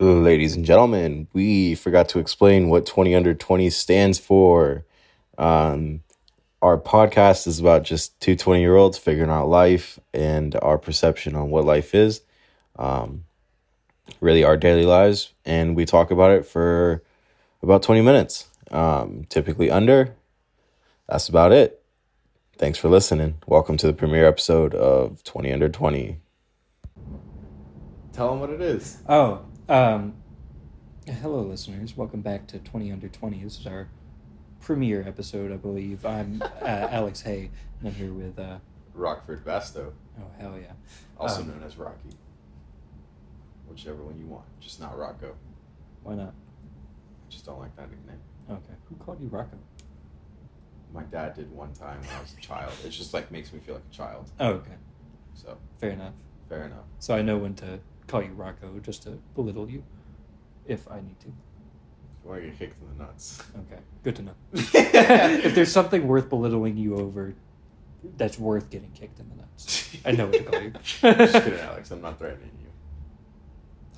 Ladies and gentlemen, we forgot to explain what 20 under 20 stands for. Um, our podcast is about just two 20 year olds figuring out life and our perception on what life is. Um, really, our daily lives. And we talk about it for about 20 minutes, um, typically under. That's about it. Thanks for listening. Welcome to the premiere episode of 20 under 20. Tell them what it is. Oh, um, hello, listeners. Welcome back to 20 Under 20. This is our premiere episode, I believe. I'm uh, Alex Hay, and I'm here with. Uh, Rockford Basto, oh, hell yeah. also Um, known as Rocky. Whichever one you want, just not Rocco. Why not? I just don't like that nickname. Okay. Who called you Rocco? My dad did one time when I was a child. It just like makes me feel like a child. Oh, okay. So Fair enough. fair enough. So I know when to call you Rocco just to belittle you if I need to. You want to get kicked in the nuts. Okay. Good to know. if there's something worth belittling you over, that's worth getting kicked in the nuts. I know what to call you. just kidding, Alex. I'm not threatening you.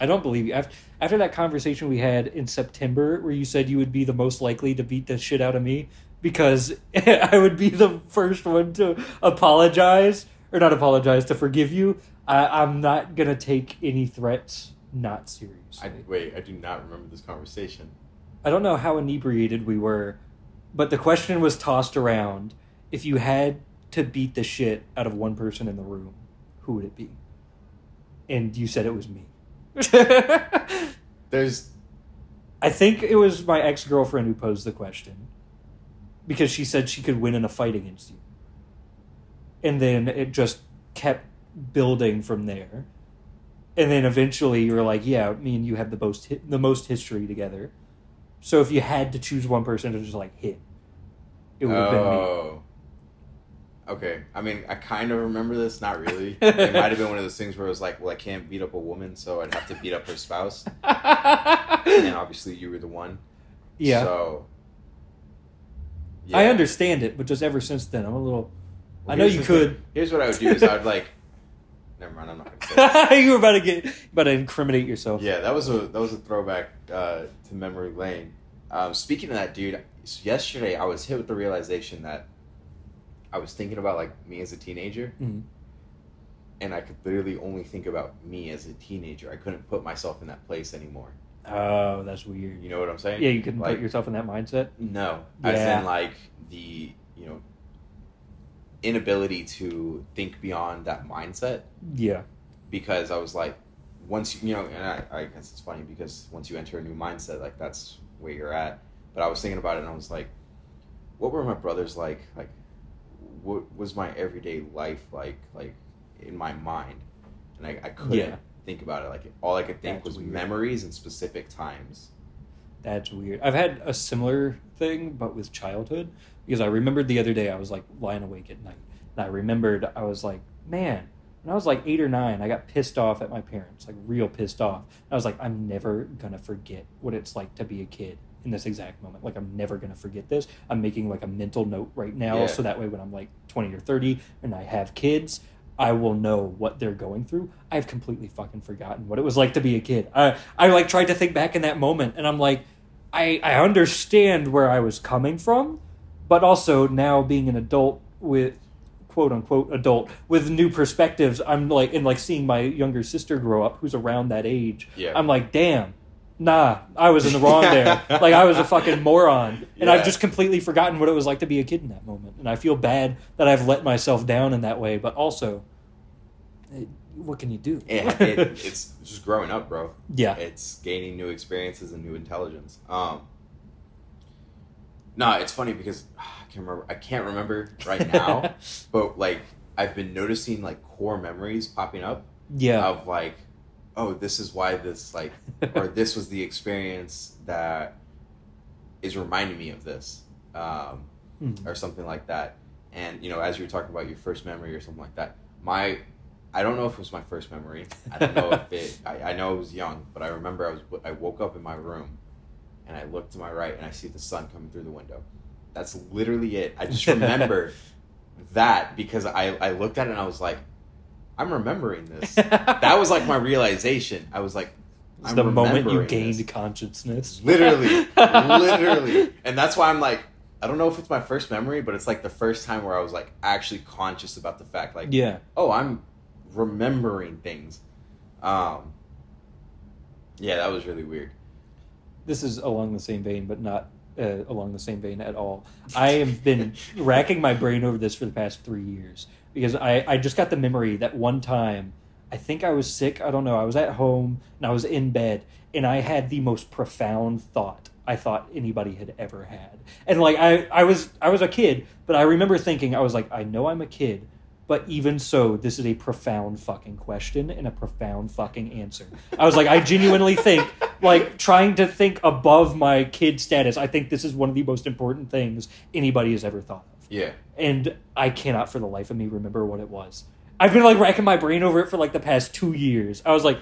I don't believe you. After, after that conversation we had in September, where you said you would be the most likely to beat the shit out of me because I would be the first one to apologize, or not apologize, to forgive you, I, I'm not going to take any threats not seriously. I wait. I do not remember this conversation. I don't know how inebriated we were, but the question was tossed around if you had to beat the shit out of one person in the room, who would it be? And you said it was me. There's I think it was my ex girlfriend who posed the question because she said she could win in a fight against you. And then it just kept building from there. And then eventually you're like, yeah, me and you have the most hi- the most history together. So if you had to choose one person to just like hit, it would have been me. oh. Okay. I mean, I kind of remember this. Not really. it might have been one of those things where it was like, well, I can't beat up a woman, so I'd have to beat up her spouse. and obviously, you were the one. yeah. So. I understand it, but just ever since then, I'm a little. Well, I know you thing. could. Here's what I would do: is I would like. Never mind. I'm not gonna say. You were about to get about to incriminate yourself. Yeah, that was a that was a throwback uh, to memory lane. Um, speaking of that, dude, yesterday I was hit with the realization that I was thinking about like me as a teenager, Mhm. and I could literally only think about me as a teenager. I couldn't put myself in that place anymore. Oh, that's weird. You know what I'm saying? Yeah, you couldn't like put yourself in that mindset. no, as Yeah. in like the you know inability to think beyond that mindset Yeah. because I was like, once you know, and I, I guess it's funny because once you enter a new mindset, like that's where you're at. But I was thinking about it, and I was like, what were my brothers like? Like, what was my everyday life like? Like in my mind, and I, I couldn't Yeah. think about it. Like all I could think That's was weird. memories and specific times. That's weird. I've had a similar thing, but with childhood, because I remembered the other day I was like lying awake at night, and I remembered I was like, man, when I was like eight or nine, I got pissed off at my parents, like real pissed off. And I was like, I'm never gonna forget what it's like to be a kid in this exact moment. Like I'm never gonna forget this. I'm making like a mental note right now, Yeah. so that way when I'm like 20 or 30 and I have kids. I will know what they're going through. I've completely fucking forgotten what it was like to be a kid. I I like tried to think back in that moment, and I'm like, I I understand where I was coming from, but also now being an adult with quote unquote adult with new perspectives, I'm like and like seeing my younger sister grow up, who's around that age. Yeah. I'm like, damn. Nah, I was in the wrong there. Like I was a fucking moron, and I've just completely forgotten what it was like to be a kid in that moment. And I feel bad that I've let myself down in that way. But also, eh, what can you do? Yeah, it, it's just growing up, bro. yeah, It's gaining new experiences and new intelligence. Um, no, it's funny because I can't remember. I can't remember right now, but like I've been noticing like core memories popping up yeah, of like, oh, this is why this like, or this was the experience that is reminding me of this, um, Mhm. or something like that. And you know, as you were talking about your first memory or something like that, my I don't know if it was my first memory. I don't know if it. I, I know it was young, but I remember I was. I woke up in my room, and I looked to my right, and I see the sun coming through the window. That's literally it. I just remember that because I I looked at it and I was like, I'm remembering this. that was like my realization. I was like, It's I'm the moment you gained this. consciousness. literally, literally, and that's why I'm like, I don't know if it's my first memory, but it's like the first time where I was like actually conscious about the fact, like, Yeah. oh, I'm remembering things. Um, yeah, that was really weird. This is along the same vein, but not uh, along the same vein at all. I have been racking my brain over this for the past three years because I, I just got the memory that one time, I think I was sick. I don't know. I was at home and I was in bed and I had the most profound thought I thought anybody had ever had. And like I, I was I was a kid, but I remember thinking I was like I know I'm a kid, but even so, this is a profound fucking question and a profound fucking answer. I was like, I genuinely think, like, trying to think above my kid status, I think this is one of the most important things anybody has ever thought of. Yeah, And I cannot for the life of me remember what it was. I've been like racking my brain over it for like the past two years. I was like,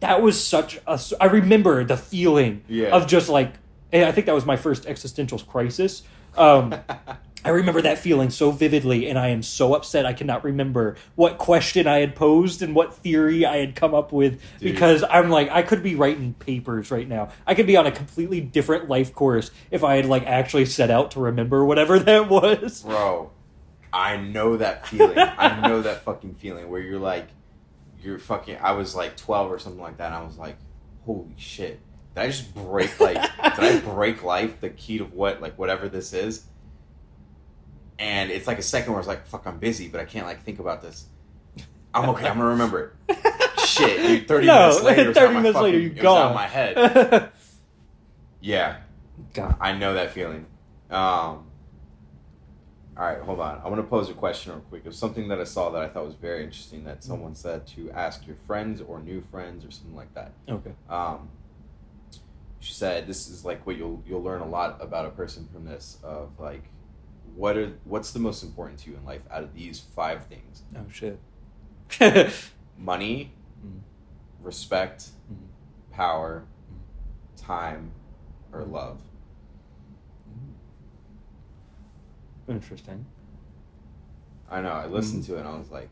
that was such a. I remember the feeling Yeah. of just like, and I think that was my first existential crisis. Um, I remember that feeling so vividly, and I am so upset I cannot remember what question I had posed and what theory I had come up with Dude. because I'm like, I could be writing papers right now. I could be on a completely different life course if I had like actually set out to remember whatever that was. bro. I know that feeling. I know that fucking feeling where you're like, you're fucking. I was like 12 or something like that. And I was like, holy shit. Did I just break like? did I break life? The key to what? Like whatever this is. And it's like a second where it's like, fuck, I'm busy, but I can't like think about this. I'm okay. I'm gonna remember it. Shit, dude. 30 No, minutes later, it's 30 out my minutes later, you it gone. out my head. Yeah, God. I know that feeling. Um, all right, hold on. I want to pose a question real quick. It was something that I saw that I thought was very interesting that someone said to ask your friends or new friends or something like that. Okay. Um, she said this is like what you'll you'll learn a lot about a person from this of like what are what's the most important to you in life out of these five things: Oh shit. money, Mm. respect, Mm. power, time, or love. Interesting. I know. I listened Mm. to it and I was like,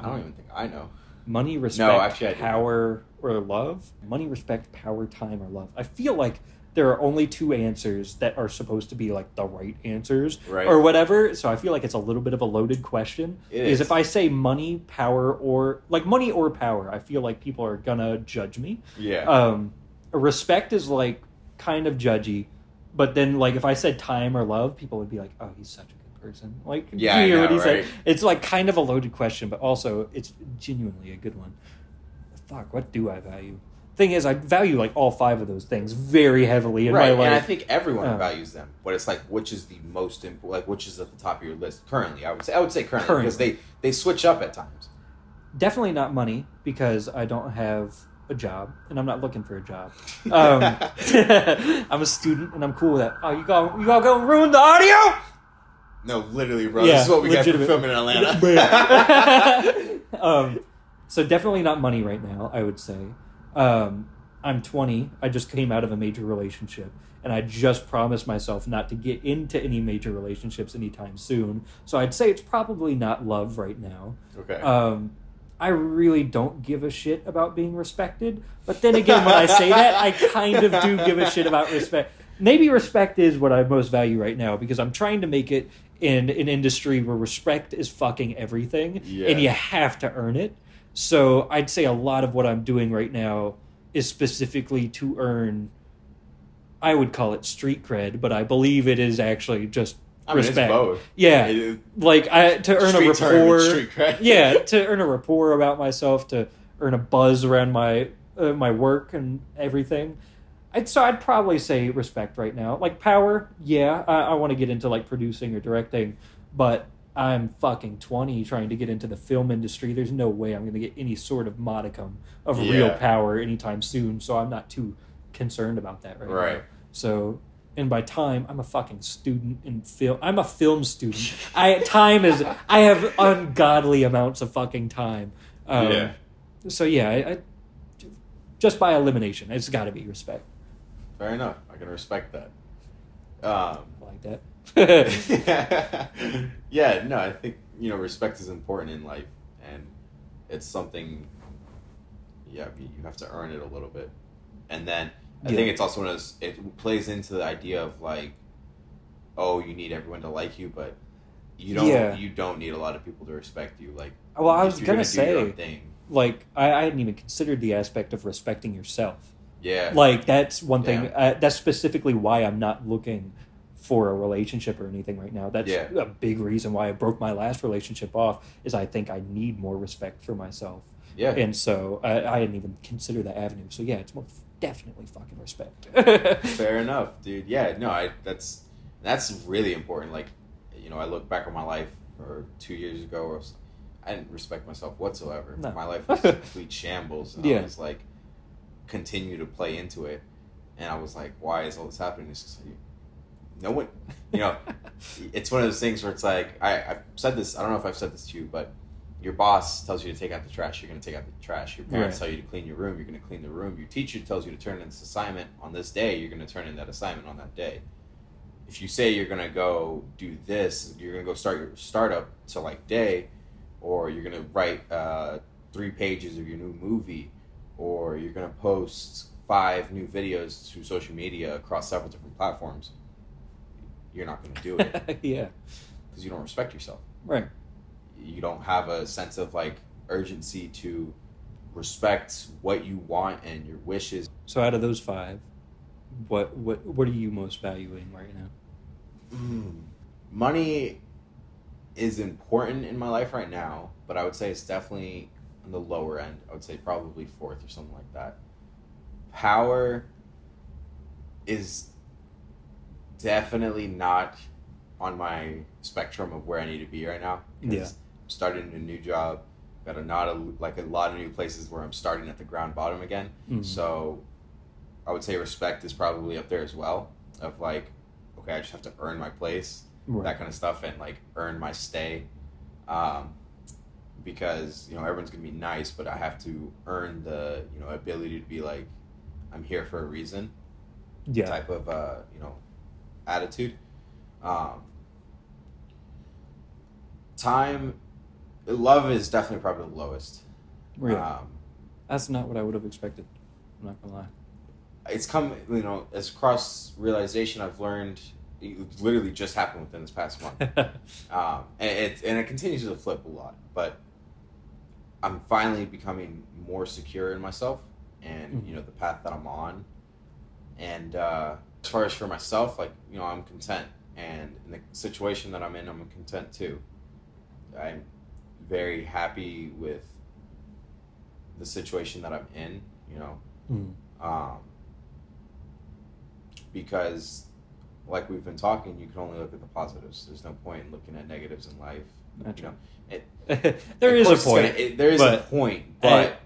I don't even think I know. Money, respect, actually, I power, or love. Money, respect, power, time, or love. I feel like there are only two answers that are supposed to be like the right answers Right. or whatever. So I feel like it's a little bit of a loaded question. It Because is. if I say money, power, or like money or power, I feel like people are gonna judge me. Yeah. um respect is like kind of judgy but then like if i said time or love people would be like oh he's such a good person like Yeah, you know, what he right? said it's like kind of a loaded question but also it's genuinely a good one fuck what do i value thing is i value like all five of those things very heavily in right. my And I think everyone Uh. values them, but it's like which is the most important? Like which is at the top of your list currently? I would say I would say currently, Currently. because they they switch up at times. definitely not money because i don't have a job and i'm not looking for a job um, i'm a student and i'm cool with that oh you go you all gonna ruin the audio No, literally, bro. Yeah, this is what we got legitimate. for filming in Atlanta. um, so definitely not money right now. I would say. Um, I'm 20. I just came out of a major relationship, and I just promised myself not to get into any major relationships anytime soon. So I'd say it's probably not love right now. okay. Um, I really don't give a shit about being respected. But then again, when I say that, I kind of do give a shit about respect. Maybe respect is what I most value right now because I'm trying to make it in an industry where respect is fucking everything Yeah. and you have to earn it. So I'd say a lot of what I'm doing right now is specifically to earn. I would call it street cred, but I believe it is actually just I mean, respect. Yeah, It like I to earn a rapport. street cred. yeah, to earn a rapport about myself, to earn a buzz around my uh, my work and everything. I'd so I'd probably say respect right now. Like power, yeah, I, I want to get into like producing or directing, but I'm fucking twenty trying to get into the film industry. There's no way I'm going to get any sort of modicum of real power anytime soon. So I'm not too concerned about that right, now. Right. So, and by time, I'm a fucking student in film. I'm a film student. I time is I have ungodly amounts of fucking time. Um, Yeah. So yeah, I, I, just by elimination, it's got to be respect Fair enough. I can respect that. Um, like that. yeah, no, I think you know respect is important in life, and it's something yeah, you have to earn it a little bit, and then I Yeah. think it's also one of those. It plays into the idea of like, oh, you need everyone to like you, but you don't. Yeah. You don't need a lot of people to respect you. Like, Well, I was do your say, like, I, I hadn't even considered the aspect of respecting yourself. Yeah, Like, that's one thing. Yeah. Uh, that's specifically why I'm not looking for a relationship or anything right now. That's Yeah. a big reason why I broke my last relationship off. Is I think I need more respect for myself. yeah. and so I, I hadn't even considered that avenue. So yeah, it's more definitely fucking respect. Fair enough, dude. Yeah, no, I that's that's really important. Like, you know, I look back on my life or two years ago, where I, I didn't respect myself whatsoever. No. My life was a complete shambles, and Yeah. I was like, continue to play into it, and I was like, why is all this happening? It's just like, no one, you know, it's one of those things where it's like I I've said this. I don't know if I've said this to you, but. Your boss tells you to take out the trash. You're going to take out the trash. Your parents Right. tell you to clean your room. You're going to clean the room. Your teacher tells you to turn in this assignment on this day. You're going to turn in that assignment on that day. If you say you're going to go do this, you're going to go start your startup to like day, or you're going to write uh, three pages of your new movie, or you're going to post five new videos to social media across several different platforms. You're not going to do it yeah, because you don't respect yourself. right. You don't have a sense of like urgency to respect what you want and your wishes. So out of those five, what what what are you most valuing right now? Mm. Money is important in my life right now, but I would say it's definitely on the lower end. I would say probably fourth or something like that. Power is definitely not on my spectrum of where I need to be right now. Yeah. I'm starting a new job. Got a not a, like a lot of new places where I'm starting at the ground bottom again. Mhm. So I would say respect is probably up there as well. Of like, okay, I just have to earn my place, Right. that kind of stuff, and like earn my stay. Um, because you know everyone's gonna be nice, but I have to earn the you know ability to be like, I'm here for a reason yeah, type of uh, you know attitude. Um, time, love is definitely probably the lowest. really. Um, That's not what I would have expected. I'm not gonna lie. it's come you know as cross realization I've learned. It literally just happened within this past month, um, and it and it continues to flip a lot. But I'm finally becoming more secure in myself and you know the path that I'm on. And uh, as far as for myself, like you know, I'm content, and in the situation that I'm in, I'm content too. I'm very happy with the situation that I'm in. You know, Mm. um, because like we've been talking you can only look at the positives there's no point in looking at negatives in life you know there of is a point. gonna- it- there is but- a point but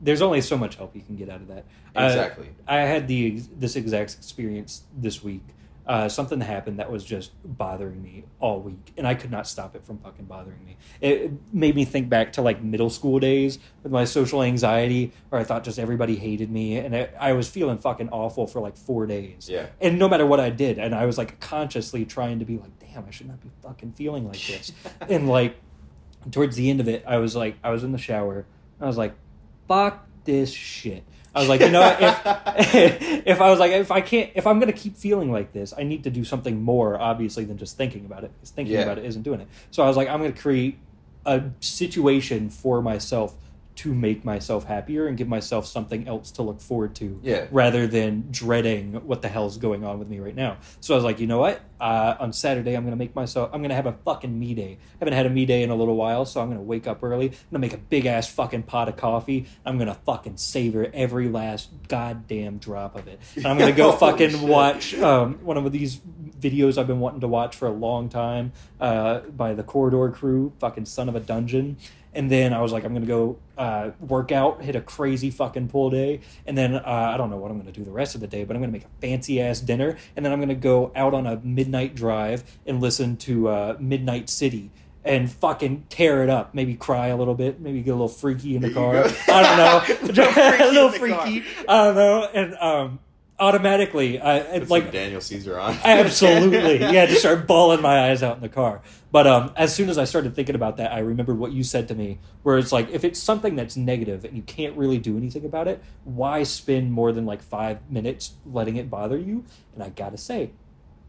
There's only so much help you can get out of that. Uh, exactly I had the this exact experience this week. Uh, something happened that was just bothering me all week, and I could not stop it from fucking bothering me. It, it made me think back to like middle school days with my social anxiety, where I thought just everybody hated me, and I, I was feeling fucking awful for like four days. yeah And no matter what I did, and I was like consciously trying to be like, damn, I should not be fucking feeling like this. and like towards the end of it, I was like, I was in the shower. I was like, fuck this shit. I was like, you know, what? if if I was like, if I can't, if I'm gonna keep feeling like this, I need to do something more obviously than just thinking about it. Because thinking Yeah. about it isn't doing it. So I was like, I'm gonna create a situation for myself to make myself happier and give myself something else to look forward to yeah rather than dreading what the hell's going on with me right now. So I was like, you know what? Uh, on Saturday, I'm going to make myself, I'm going to have a fucking me day. I haven't had a me day in a little while, so I'm going to wake up early. I'm going to make a big ass fucking pot of coffee. I'm going to fucking savor every last goddamn drop of it. And I'm going to go fucking shit. watch um, one of these videos I've been wanting to watch for a long time uh, by the Corridor Crew, fucking son of a dungeon. And then I was like, I'm gonna go uh, work out, hit a crazy fucking pool day, and then uh, I don't know what I'm gonna do the rest of the day, but I'm gonna make a fancy ass dinner, and then I'm gonna go out on a midnight drive and listen to uh, Midnight City and fucking tear it up. Maybe cry a little bit, maybe get a little freaky in the car. I don't know, A little freaky a little in the car. freaky. I don't know, and um, automatically, I Put like Daniel Caesar on. Absolutely. Yeah, just start bawling my eyes out in the car. But um, as soon as I started thinking about that, I remembered what you said to me, where it's like, if it's something that's negative and you can't really do anything about it, why spend more than like five minutes letting it bother you? And I gotta say,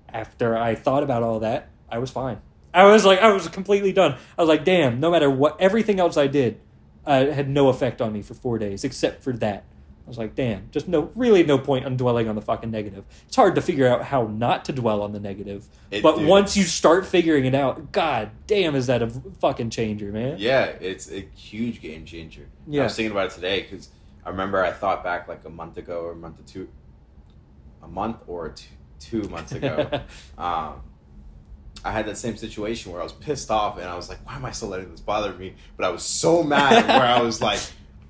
after I thought about all that, I was fine. I was like, I was completely done. I was like, damn, no matter what, everything else I did uh, had no effect on me for four days, except for that. I was like, damn, just no, really no point on dwelling on the fucking negative. It's hard to figure out how not to dwell on the negative. It- but dude. once you start figuring it out, god damn, is that a fucking changer, man? Yeah, it's a huge game changer. Yeah. I was thinking about it today because I remember I thought back like a month ago or a month or two, a month or two, two months ago. um, I had that same situation where I was pissed off and I was like, why am I still letting this bother me? But I was so mad where I was like,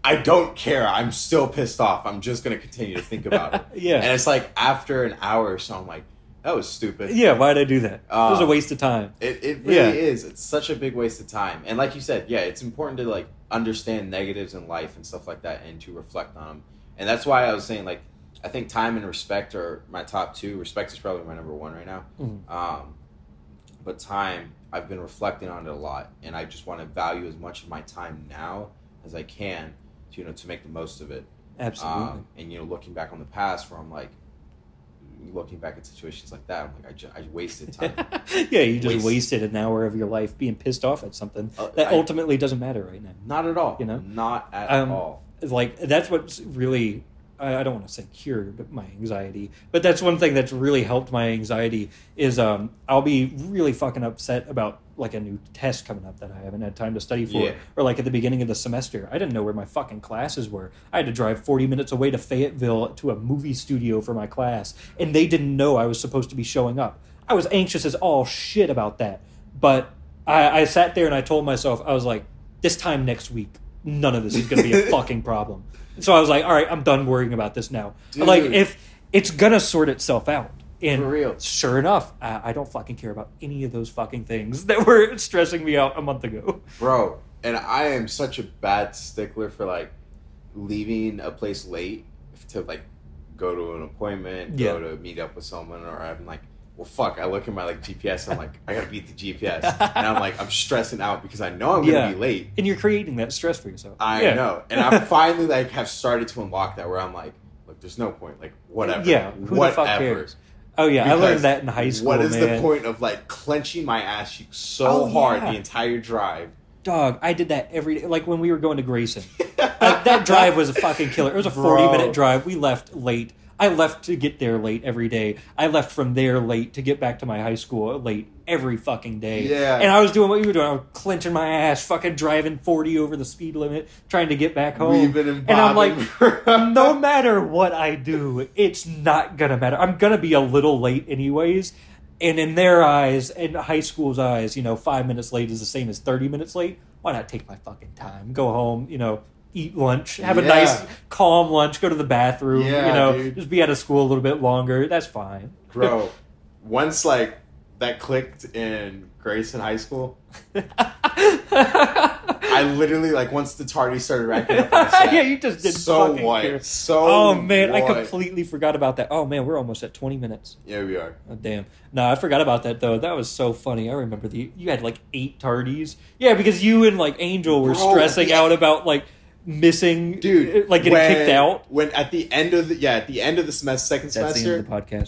I don't care. I'm still pissed off. I'm just going to continue to think about it. Yeah. And it's like after an hour or so, I'm like, that was stupid. yeah, why'd I do that? it was a Um, waste of time. It, it really Yeah. is. It's such a big waste of time. And like you said, yeah, it's important to like understand negatives in life and stuff like that and to reflect on them. And that's why I was saying like I think time and respect are my top two. Respect is probably my number one right now. Mhm. Um, but time, I've been reflecting on it a lot, and I just want to value as much of my time now as I can, you know, to make the most of it. Absolutely. Um, and you know, looking back on the past, where I'm like, looking back at situations like that, I'm like, I, ju- I wasted time. yeah, you just Waste- wasted an hour of your life being pissed off at something Uh, that I- ultimately doesn't matter right now. Not at all. You know? not at Um, all. like that's what's really I I don't want to say cured my anxiety, but that's one thing that's really helped my anxiety is um, I'll be really fucking upset about like a new test coming up that I haven't had time to study for, Yeah. or like at the beginning of the semester, I didn't know where my fucking classes were. I had to drive forty minutes away to Fayetteville to a movie studio for my class, and they didn't know I was supposed to be showing up. I was anxious as all shit about that, but I, I sat there and I told myself I was like, this time next week, none of this is going to be a fucking problem. So I was like, all right, I'm done worrying about this now. Dude. Like, if it's gonna sort itself out, and For real. sure enough, I, I don't fucking care about any of those fucking things that were stressing me out a month ago. bro and i am such a bad stickler for like leaving a place late to like go to an appointment go to meet up with someone or i'm like well fuck i look at my like gps and i'm like i gotta beat the gps and i'm like i'm stressing out because i know i'm gonna Yeah. be late And you're creating that stress for yourself. i Yeah. know and i finally like have started to unlock that where i'm like look there's no point like whatever Yeah, who whatever the fuck cares? Oh yeah, I learned that in high school. what is man. the point of like clenching my ass so Oh, hard yeah. the entire drive Dog, I did that every day. Like when we were going to Grayson. That drive was a fucking killer. It was a 40 Bro. minute drive. We left late. I left to get there late every day. I left from there late to get back to my high school late every fucking day. Yeah. And I was doing what you were doing. I was clenching my ass, fucking driving 40 over the speed limit, trying to get back home. Weaving and and I'm like, no matter what I do, it's not gonna matter. I'm gonna be a little late anyways. And in their eyes, in high school's eyes, you know, five minutes late is the same as 30 minutes late. Why not take my fucking time? Go home, you know, eat lunch, have a nice, calm lunch, go to the bathroom, Yeah, you know, dude. just be out of school a little bit longer. That's fine. bro once like that clicked in grayson high school i literally like once the tardy started racking up sat yeah, you just didn't so fucking white care. so Oh man, I completely forgot about that. Oh man, we're almost at 20 minutes. yeah we are Oh damn! No, I forgot about that though. That was so funny. I remember the you had like eight tardies. Yeah, because you and like Angel were Bro, stressing yeah. out about like missing, dude like getting when- kicked out. when at the end of the yeah at the end of the semester second That's the semester end of the podcast.